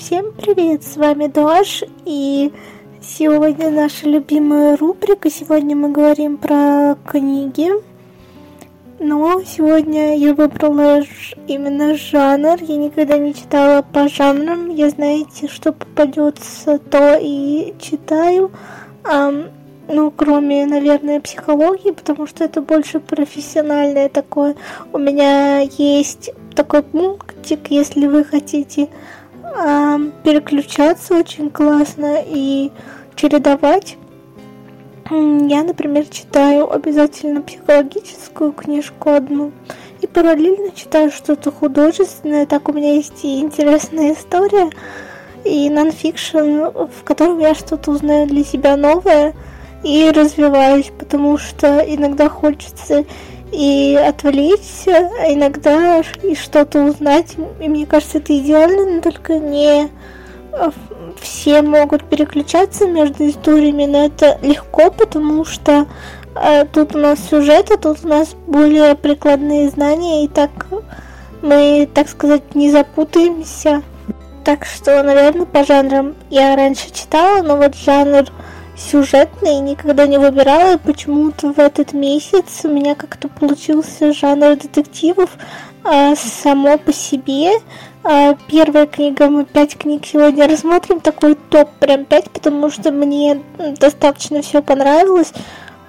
Всем привет, с вами Даш, и сегодня наша любимая рубрика. Сегодня мы говорим про книги, но сегодня я выбрала именно жанр. Я никогда не читала по жанрам. Я, знаете, что попадется, то и читаю. Um, ну, кроме, наверное, психологии, потому что это больше профессиональное такое. У меня есть такой пунктик, если вы хотите переключаться очень классно и чередовать. Я, например, читаю обязательно психологическую книжку одну и параллельно читаю что-то художественное. Так у меня есть и интересная история, и нонфикшн, в котором я что-то узнаю для себя новое и развиваюсь, потому что иногда хочется и отвлечься, а иногда и что-то узнать. И мне кажется, это идеально, но только не а, все могут переключаться между историями, но это легко, потому что э, тут у нас сюжет, а тут у нас более прикладные знания, и так мы, так сказать, не запутаемся. Так что, наверное, по жанрам я раньше читала, но вот жанр сюжетный, никогда не выбирала, и почему-то в этот месяц у меня как-то получился жанр детективов а, само по себе. А, первая книга, мы пять книг сегодня рассмотрим, такой топ прям пять, потому что мне достаточно все понравилось.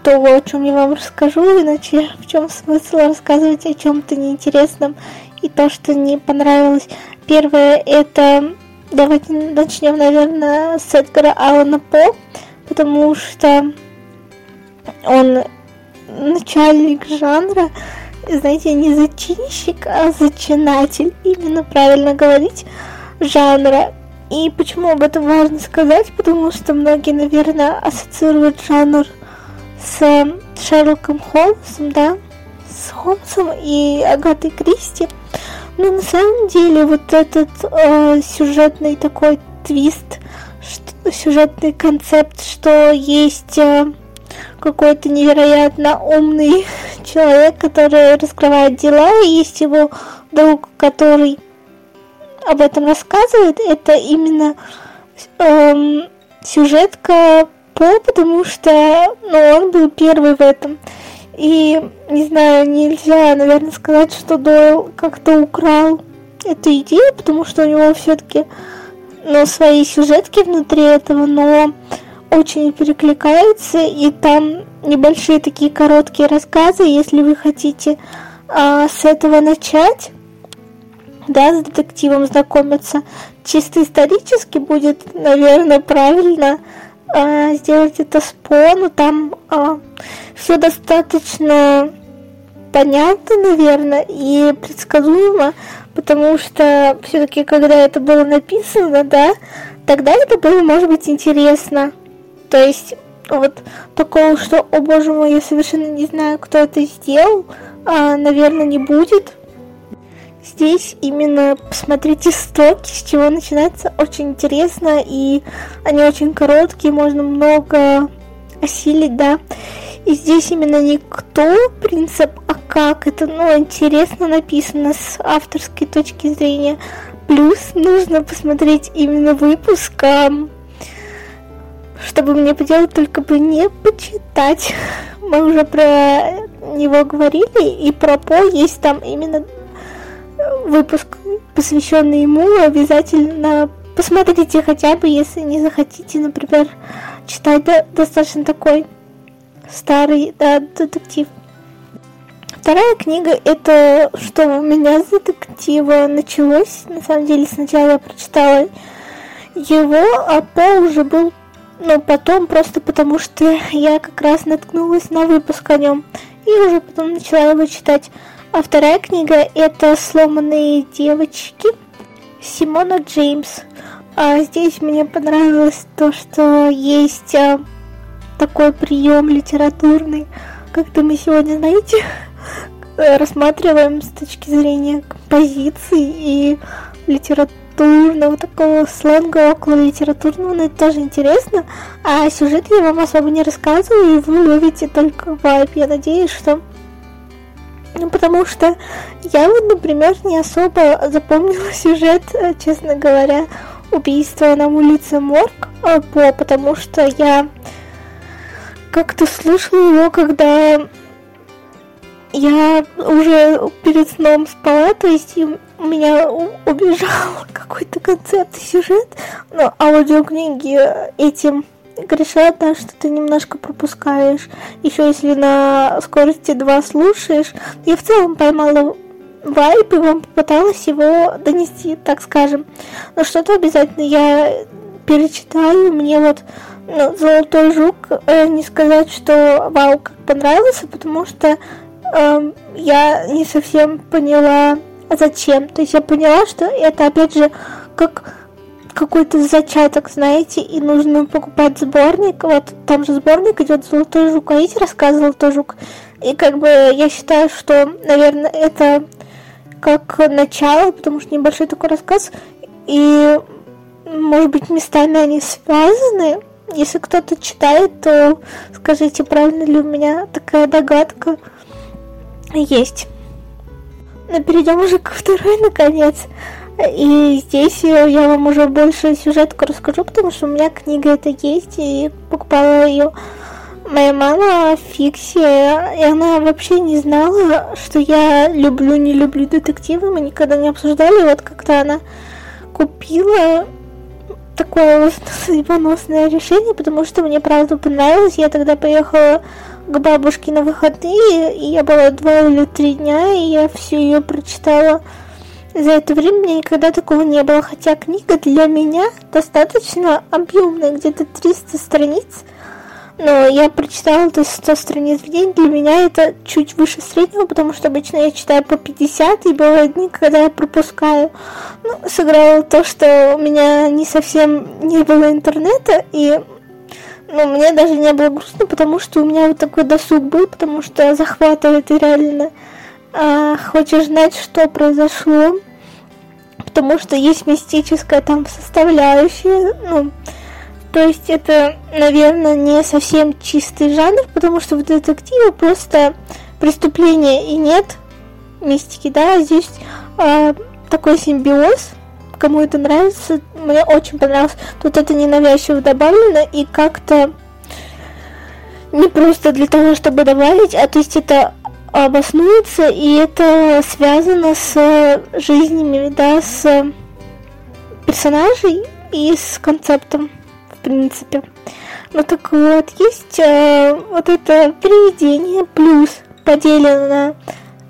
То, о чем я вам расскажу, иначе в чем смысл рассказывать о чем-то неинтересном и то, что не понравилось. Первое это давайте начнем, наверное, с Эдгара Алана По потому что он начальник жанра, знаете, не зачинщик, а зачинатель, именно правильно говорить, жанра. И почему об этом важно сказать? Потому что многие, наверное, ассоциируют жанр с Шерлоком Холмсом, да, с Холмсом и Агатой Кристи. Но на самом деле вот этот э, сюжетный такой твист сюжетный концепт, что есть э, какой-то невероятно умный человек, который раскрывает дела, и есть его друг, который об этом рассказывает. Это именно эм, сюжетка По, потому что ну, он был первый в этом. И, не знаю, нельзя, наверное, сказать, что Дойл как-то украл эту идею, потому что у него все-таки ну, свои сюжетки внутри этого, но очень перекликаются, и там небольшие такие короткие рассказы, если вы хотите а, с этого начать, да, с детективом знакомиться, чисто исторически будет, наверное, правильно а, сделать это с По, но там а, все достаточно понятно, наверное, и предсказуемо, потому что все-таки, когда это было написано, да, тогда это было, может быть, интересно. То есть, вот такого, что, о боже мой, я совершенно не знаю, кто это сделал, а, наверное, не будет. Здесь именно посмотрите стоки, с чего начинается очень интересно, и они очень короткие, можно много осилить, да. И здесь именно не кто принцип, а как. Это, ну, интересно написано с авторской точки зрения. Плюс нужно посмотреть именно выпуск, чтобы мне поделать только бы не почитать. Мы уже про него говорили, и про По есть там именно выпуск, посвященный ему. Обязательно посмотрите хотя бы, если не захотите, например, читать достаточно такой старый да, детектив. Вторая книга это что у меня с детектива началось. На самом деле сначала я прочитала его, а По уже был ну, потом, просто потому что я как раз наткнулась на выпуск о нем. И уже потом начала его читать. А вторая книга это «Сломанные девочки» Симона Джеймс. А здесь мне понравилось то, что есть а, такой прием литературный, как-то мы сегодня, знаете, рассматриваем с точки зрения композиции и литературного такого сленга около литературного, но это тоже интересно. А сюжет я вам особо не рассказываю, и вы ловите только вайп. Я надеюсь, что ну, потому что я вот, например, не особо запомнила сюжет, честно говоря. убийство на улице Морг, а, по, потому что я как-то слушала его, когда я уже перед сном спала, то есть у меня убежал какой-то концепт и сюжет, но аудиокниги этим грешат, да, что ты немножко пропускаешь. Еще если на скорости 2 слушаешь, я в целом поймала вайп и вам попыталась его донести, так скажем. Но что-то обязательно я перечитаю, мне вот ну, «Золотой жук» э, не сказать, что вау, как понравился, потому что э, я не совсем поняла, зачем. То есть я поняла, что это, опять же, как какой-то зачаток, знаете, и нужно покупать сборник. Вот там же сборник идет Золотой жук, а эти рассказы Золотой жук. И как бы я считаю, что, наверное, это как начало, потому что небольшой такой рассказ. И, может быть, местами они связаны. Если кто-то читает, то скажите, правильно ли у меня такая догадка есть. Но перейдем уже ко второй, наконец. И здесь я вам уже больше сюжетку расскажу, потому что у меня книга это есть, и покупала ее моя мама Фикси, и она вообще не знала, что я люблю, не люблю детективы, мы никогда не обсуждали, вот как-то она купила такое судьбоносное решение, потому что мне правда понравилось, я тогда поехала к бабушке на выходные, и я была два или три дня, и я все ее прочитала. За это время мне никогда такого не было, хотя книга для меня достаточно объемная, где-то 300 страниц, но я прочитала это 100 страниц в день, для меня это чуть выше среднего, потому что обычно я читаю по 50, и бывают дни, когда я пропускаю. Ну, сыграло то, что у меня не совсем не было интернета, и ну, мне даже не было грустно, потому что у меня вот такой досуг был, потому что захватывает реально а, хочешь знать, что произошло, потому что есть мистическая там составляющая, ну, то есть это, наверное, не совсем чистый жанр, потому что в детективе просто преступления и нет мистики, да, здесь а, такой симбиоз, кому это нравится, мне очень понравилось. Тут это ненавязчиво добавлено и как-то не просто для того, чтобы добавить, а то есть это обоснуется, и это связано с жизнями, да, с персонажей и с концептом, принципе. Ну так вот, есть э, вот это переведение плюс поделено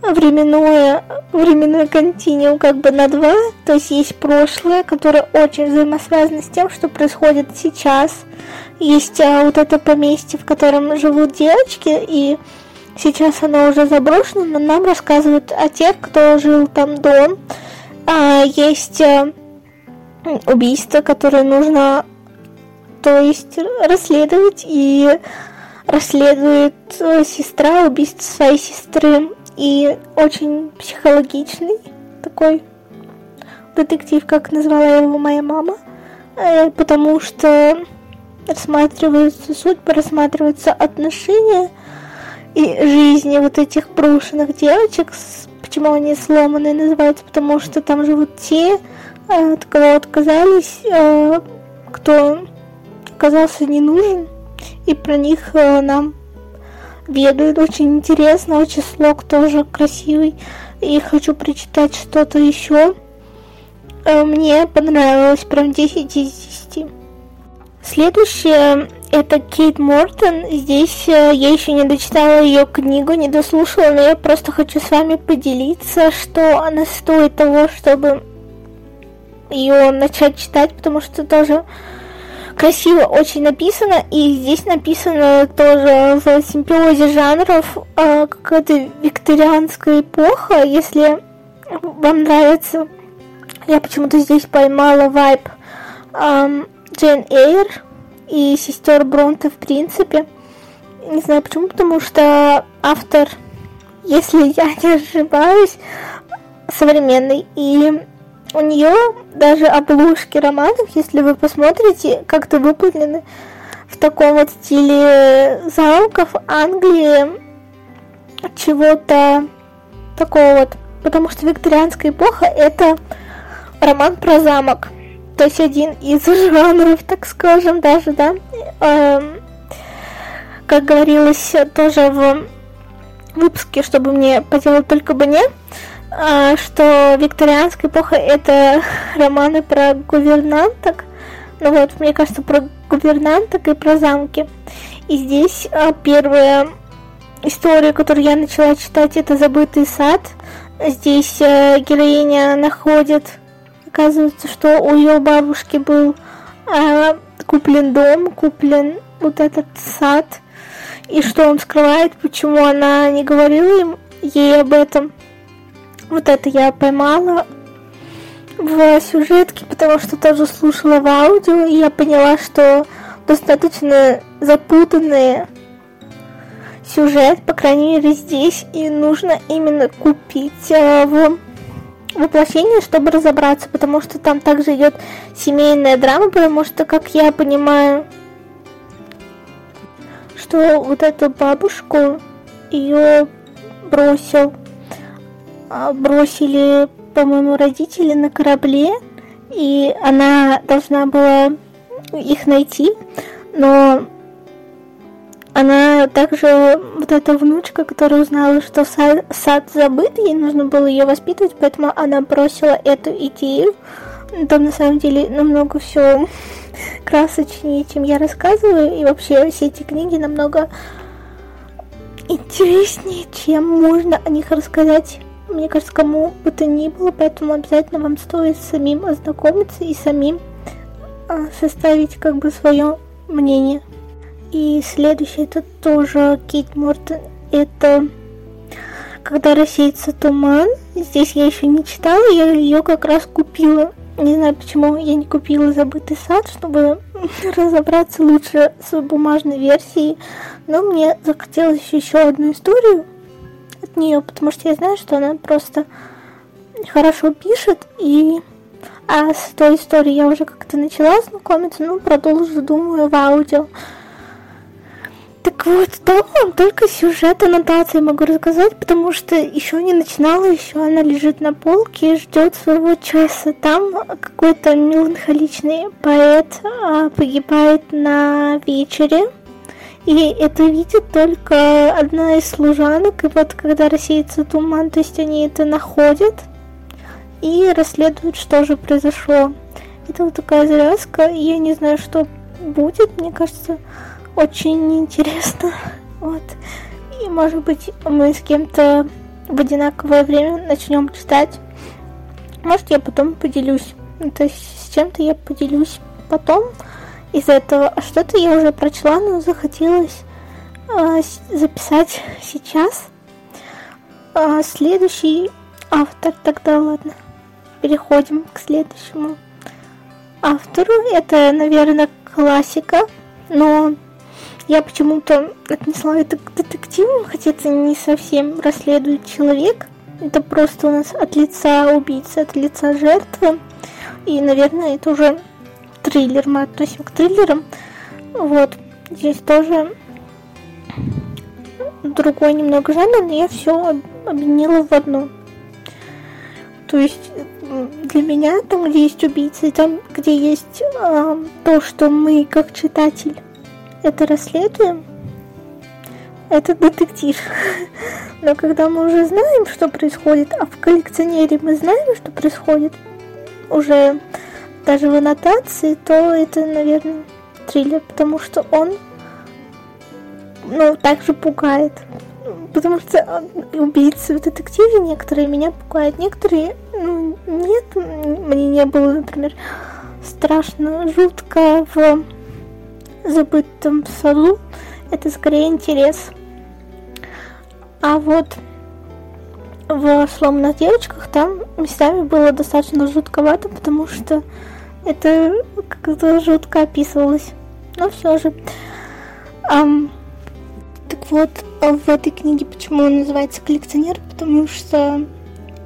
временное, временной континуум как бы на два, то есть есть прошлое, которое очень взаимосвязано с тем, что происходит сейчас. Есть а, вот это поместье, в котором живут девочки, и Сейчас она уже заброшена, но нам рассказывают о тех, кто жил там до. А, есть э, убийство, которое нужно, то есть расследовать, и расследует э, сестра убийство своей сестры. И очень психологичный такой детектив, как назвала его моя мама, э, потому что рассматриваются судьбы, рассматриваются отношения, и жизни вот этих брошенных девочек, почему они сломанные называются, потому что там живут те, э, от кого отказались, кто оказался не нужен, и про них э, нам ведают. Очень интересно, очень слог тоже красивый, и хочу прочитать что-то еще. Мне понравилось, прям 10 из 10. Следующее это Кейт Мортон. Здесь э, я еще не дочитала ее книгу, не дослушала, но я просто хочу с вами поделиться, что она стоит того, чтобы ее начать читать, потому что тоже красиво очень написано, и здесь написано тоже в симбиозе жанров э, какая-то викторианская эпоха, если вам нравится. Я почему-то здесь поймала вайб Джейн Эйр, и сестер Бронте в принципе. Не знаю почему, потому что автор, если я не ошибаюсь, современный. И у нее даже обложки романов, если вы посмотрите, как-то выполнены в таком вот стиле замков Англии, чего-то такого вот. Потому что викторианская эпоха это роман про замок. то есть один из жанров, так скажем, даже, да. Эм, как говорилось тоже в выпуске, чтобы мне поделать только бы не, что викторианская эпоха это романы про гувернанток. Ну вот, мне кажется, про гувернанток и про замки. И здесь а, первая история, которую я начала читать, это «Забытый сад». Здесь а, героиня находит, оказывается, что у ее бабушки был а, куплен дом, куплен вот этот сад, и что он скрывает, почему она не говорила им, ей об этом. Вот это я поймала в сюжетке, потому что тоже слушала в аудио, и я поняла, что достаточно запутанный сюжет, по крайней мере здесь, и нужно именно купить э, в воплощение, чтобы разобраться, потому что там также идет семейная драма, потому что, как я понимаю, что вот эту бабушку ее бросил бросили, по-моему, родители на корабле, и она должна была их найти, но она также, вот эта внучка, которая узнала, что сад, сад забыт, ей нужно было ее воспитывать, поэтому она бросила эту идею. Там на самом деле намного все красочнее, чем я рассказываю, и вообще все эти книги намного интереснее, чем можно о них рассказать мне кажется, кому бы то ни было, поэтому обязательно вам стоит самим ознакомиться и самим а, составить как бы свое мнение. И следующее это тоже Кейт Мортон. Это когда рассеется туман. Здесь я еще не читала, я ее как раз купила. Не знаю, почему я не купила забытый сад, чтобы разобраться лучше с бумажной версией. Но мне захотелось еще одну историю от нее, потому что я знаю, что она просто хорошо пишет, и а с той историей я уже как-то начала знакомиться, ну, продолжу, думаю, в аудио. Так вот, там вам только сюжет аннотации могу рассказать, потому что еще не начинала, еще она лежит на полке и ждет своего часа. Там какой-то меланхоличный поэт а, погибает на вечере, и это видит только одна из служанок, и вот когда рассеется туман, то есть они это находят и расследуют, что же произошло. Это вот такая завязка, и я не знаю, что будет, мне кажется, очень интересно. Вот. И может быть мы с кем-то в одинаковое время начнем читать. Может я потом поделюсь. То есть с чем-то я поделюсь потом из этого. А что-то я уже прочла, но захотелось э, записать сейчас. А, следующий автор, тогда ладно, переходим к следующему автору. Это, наверное, классика, но я почему-то отнесла это к детективам, хотя это не совсем расследует человек. Это просто у нас от лица убийцы, от лица жертвы. И, наверное, это уже триллер, мы относим к триллерам. Вот, здесь тоже другой немного жанр, но я все объединила в одну. То есть для меня там, где есть убийцы, там, где есть э, то, что мы как читатель это расследуем, это детектив. Но когда мы уже знаем, что происходит, а в коллекционере мы знаем, что происходит, уже даже в аннотации, то это, наверное, триллер, потому что он, ну, также пугает. Потому что убийцы в детективе некоторые меня пугают, некоторые, ну, нет, мне не было, например, страшно, жутко в забытом саду. Это скорее интерес. А вот в «Сломанных девочках» там местами было достаточно жутковато, потому что это как-то жутко описывалось. Но все же. Um, так вот, в этой книге почему он называется коллекционер? Потому что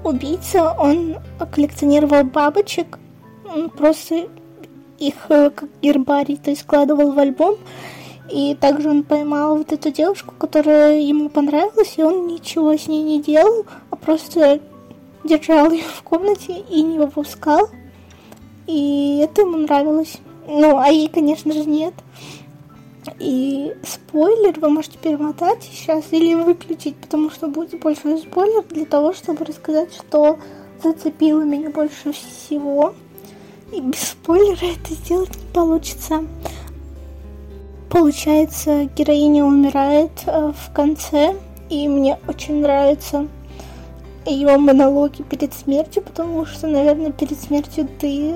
убийца, он коллекционировал бабочек, он просто их э, как гербарий, то есть складывал в альбом. И также он поймал вот эту девушку, которая ему понравилась, и он ничего с ней не делал, а просто держал ее в комнате и не выпускал И это ему нравилось. Ну, а ей, конечно же, нет. И спойлер вы можете перемотать сейчас или выключить, потому что будет большой спойлер для того, чтобы рассказать, что зацепило меня больше всего. И без спойлера это сделать не получится. Получается, героиня умирает э, в конце, и мне очень нравится ее монологи перед смертью, потому что, наверное, перед смертью ты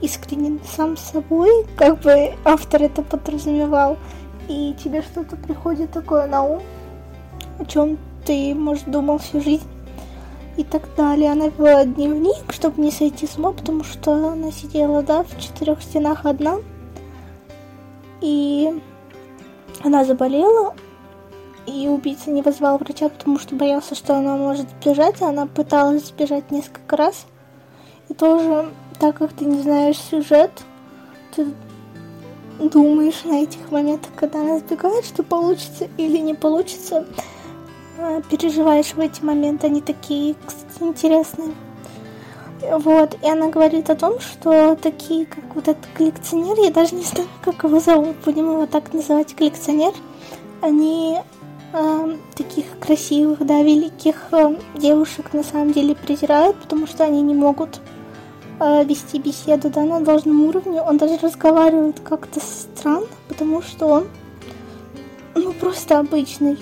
искренен сам собой, как бы автор это подразумевал, и тебе что-то приходит такое на ум, о чем ты, может, думал всю жизнь и так далее. Она вела дневник, чтобы не сойти с ума, потому что она сидела, да, в четырех стенах одна. И она заболела, и убийца не вызвал врача, потому что боялся, что она может сбежать. Она пыталась сбежать несколько раз. И тоже, так как ты не знаешь сюжет, ты думаешь на этих моментах, когда она сбегает, что получится или не получится. А, переживаешь в эти моменты, они такие, кстати, интересные. Вот, и она говорит о том, что такие, как вот этот коллекционер, я даже не знаю, как его зовут, будем его так называть, коллекционер, они э, таких красивых, да, великих э, девушек на самом деле презирают, потому что они не могут э, вести беседу, да, на должном уровне. Он даже разговаривает как-то странно, потому что он, ну, просто обычный.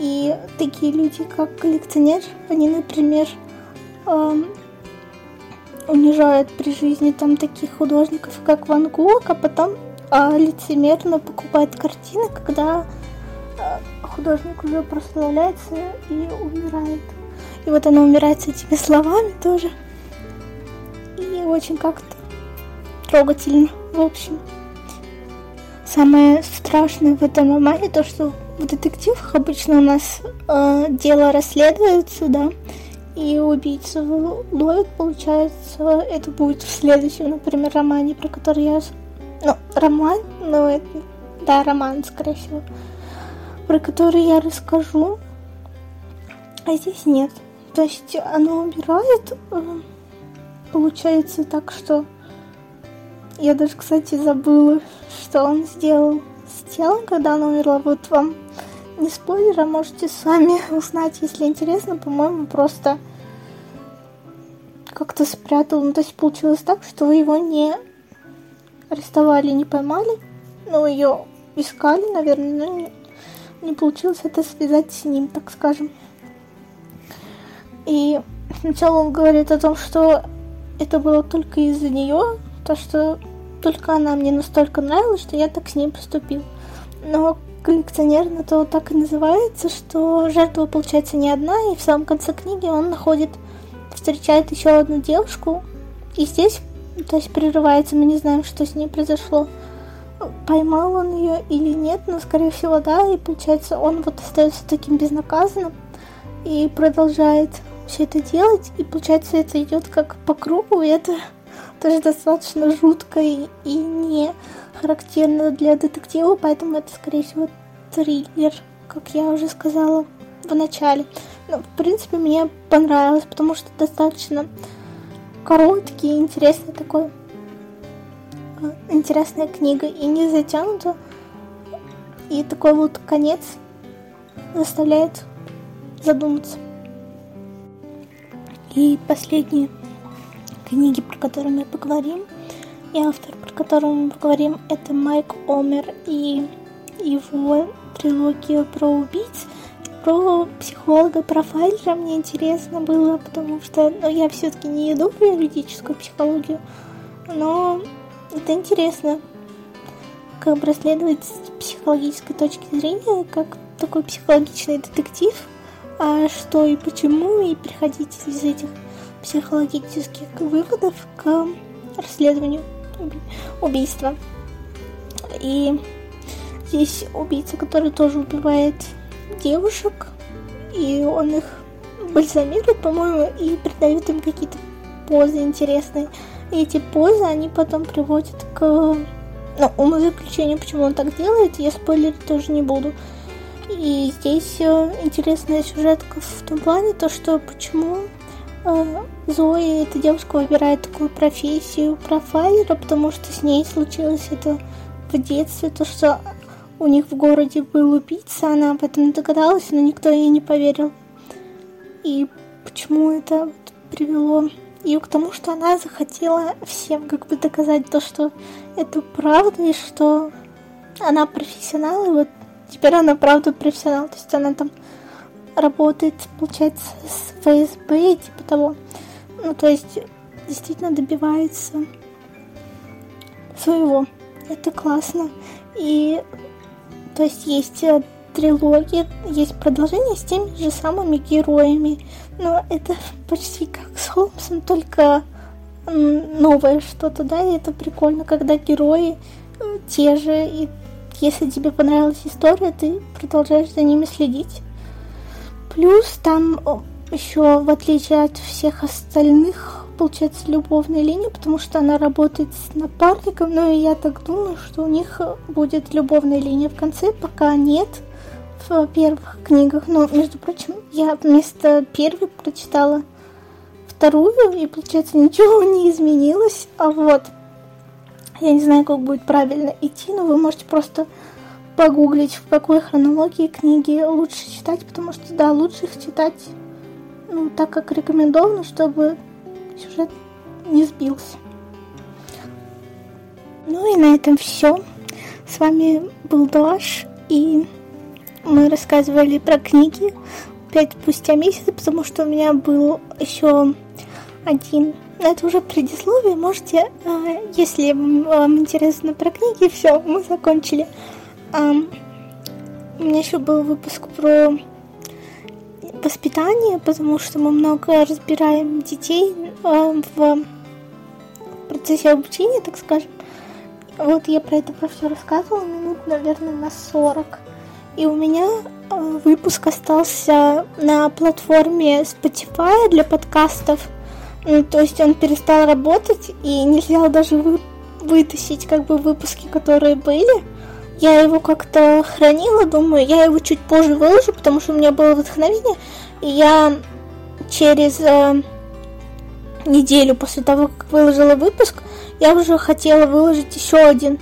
И такие люди, как коллекционер, они, например, э, унижают при жизни там таких художников, как Ван Гог, а потом э, лицемерно покупают картины, когда э, художник уже прославляется и умирает. И вот она умирает с этими словами тоже. И очень как-то трогательно, в общем. Самое страшное в этом романе то, что в детективах обычно у нас э, дело расследуется, да, и убийцу ловят, получается, это будет в следующем, например, романе, про который я... Ну, роман, ну, это... Да, роман, скорее всего про который я расскажу, а здесь нет. То есть оно умирает, э, получается так, что я даже, кстати, забыла, что он сделал с телом, когда оно умерло. Вот вам не спойлер, а можете сами узнать, если интересно. По-моему, просто как-то спрятал. Ну, то есть получилось так, что вы его не арестовали, не поймали. Ну, ее искали, наверное, но не, не получилось это связать с ним, так скажем. И сначала он говорит о том, что это было только из-за нее, то, что только она мне настолько нравилась, что я так с ней поступил. Но коллекционер на то так и называется, что жертва получается не одна, и в самом конце книги он находит, встречает еще одну девушку, и здесь, то есть прерывается, мы не знаем, что с ней произошло поймал он ее или нет, но скорее всего да, и получается он вот остается таким безнаказанным и продолжает все это делать, и получается это идет как по кругу, и это тоже достаточно жутко и, и не характерно для детектива, поэтому это скорее всего триллер, как я уже сказала в начале. Но, в принципе, мне понравилось, потому что достаточно короткий, интересный такой интересная книга и не затянута. И такой вот конец заставляет задуматься. И последние книги, про которые мы поговорим, и автор, про которого мы поговорим, это Майк Омер и его трилогия про убийц. Про психолога, профайлера мне интересно было, потому что ну, я все-таки не иду в юридическую психологию, но это интересно, как бы расследовать с психологической точки зрения, как такой психологичный детектив, а что и почему, и приходить из этих психологических выводов к расследованию убийства. И здесь убийца, который тоже убивает девушек, и он их бальзамирует, по-моему, и придает им какие-то позы интересные. И эти позы, они потом приводят к ну, умозаключению, почему он так делает, я спойлерить тоже не буду. И здесь э, интересная сюжетка в том плане, то что почему э, Зои, эта девушка выбирает такую профессию профайлера, потому что с ней случилось это в детстве, то, что у них в городе был убийца, она об этом догадалась, но никто ей не поверил. И почему это привело ее к тому, что она захотела всем как бы доказать то, что это правда, и что она профессионал, и вот теперь она правда профессионал, то есть она там работает, получается, с ФСБ, типа того. Ну, то есть, действительно добивается своего. Это классно. И, то есть, есть э, трилогия, есть продолжение с теми же самыми героями. Но это почти как с Холмсом, только новое что-то, да, и это прикольно, когда герои э, те же, и если тебе понравилась история, ты продолжаешь за ними следить. Плюс там еще, в отличие от всех остальных, получается, любовная линия, потому что она работает с напарником, но я так думаю, что у них будет любовная линия в конце, пока нет в первых книгах. Но, между прочим, я вместо первой прочитала вторую, и, получается, ничего не изменилось. А вот, я не знаю, как будет правильно идти, но вы можете просто погуглить, в какой хронологии книги лучше читать, потому что, да, лучше их читать, ну, так как рекомендовано, чтобы сюжет не сбился. Ну и на этом все. С вами был Даш, и мы рассказывали про книги опять спустя месяц, потому что у меня был еще один это уже предисловие. Можете, а, если вам интересно про книги, все, мы закончили. У меня еще был выпуск про воспитание, потому что мы много разбираем детей uh, в процессе обучения, так скажем. Вот я про это про все рассказывала минут, наверное, на 40. И у меня uh, выпуск остался на платформе Spotify для подкастов. Ну, то есть он перестал работать, и нельзя даже вы, вытащить как бы выпуски, которые были. Я его как-то хранила, думаю, я его чуть позже выложу, потому что у меня было вдохновение. И я через э, неделю после того, как выложила выпуск, я уже хотела выложить еще один.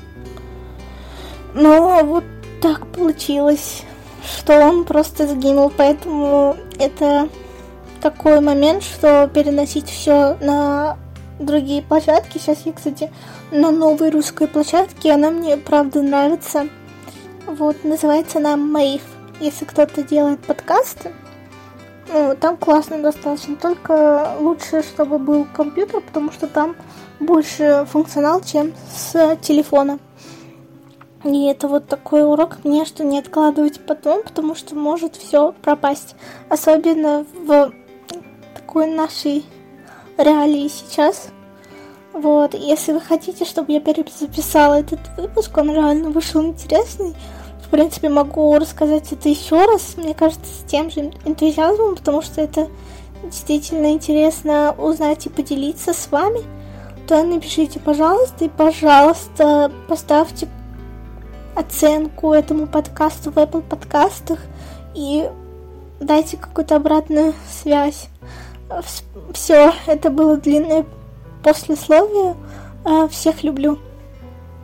Но вот так получилось, что он просто сгинул, поэтому это такой момент, что переносить все на другие площадки. Сейчас я, кстати, на новой русской площадке, она мне правда нравится. Вот, называется она Мэйв. Если кто-то делает подкасты, ну, там классно достаточно. Только лучше, чтобы был компьютер, потому что там больше функционал, чем с телефона. И это вот такой урок мне, что не откладывать потом, потому что может все пропасть. Особенно в такой нашей реалии сейчас. Вот, если вы хотите, чтобы я перезаписала этот выпуск, он реально вышел интересный. В принципе, могу рассказать это еще раз, мне кажется, с тем же энтузиазмом, потому что это действительно интересно узнать и поделиться с вами, то напишите, пожалуйста, и, пожалуйста, поставьте оценку этому подкасту в Apple подкастах и дайте какую-то обратную связь. Все, это было длинное послесловие. Всех люблю.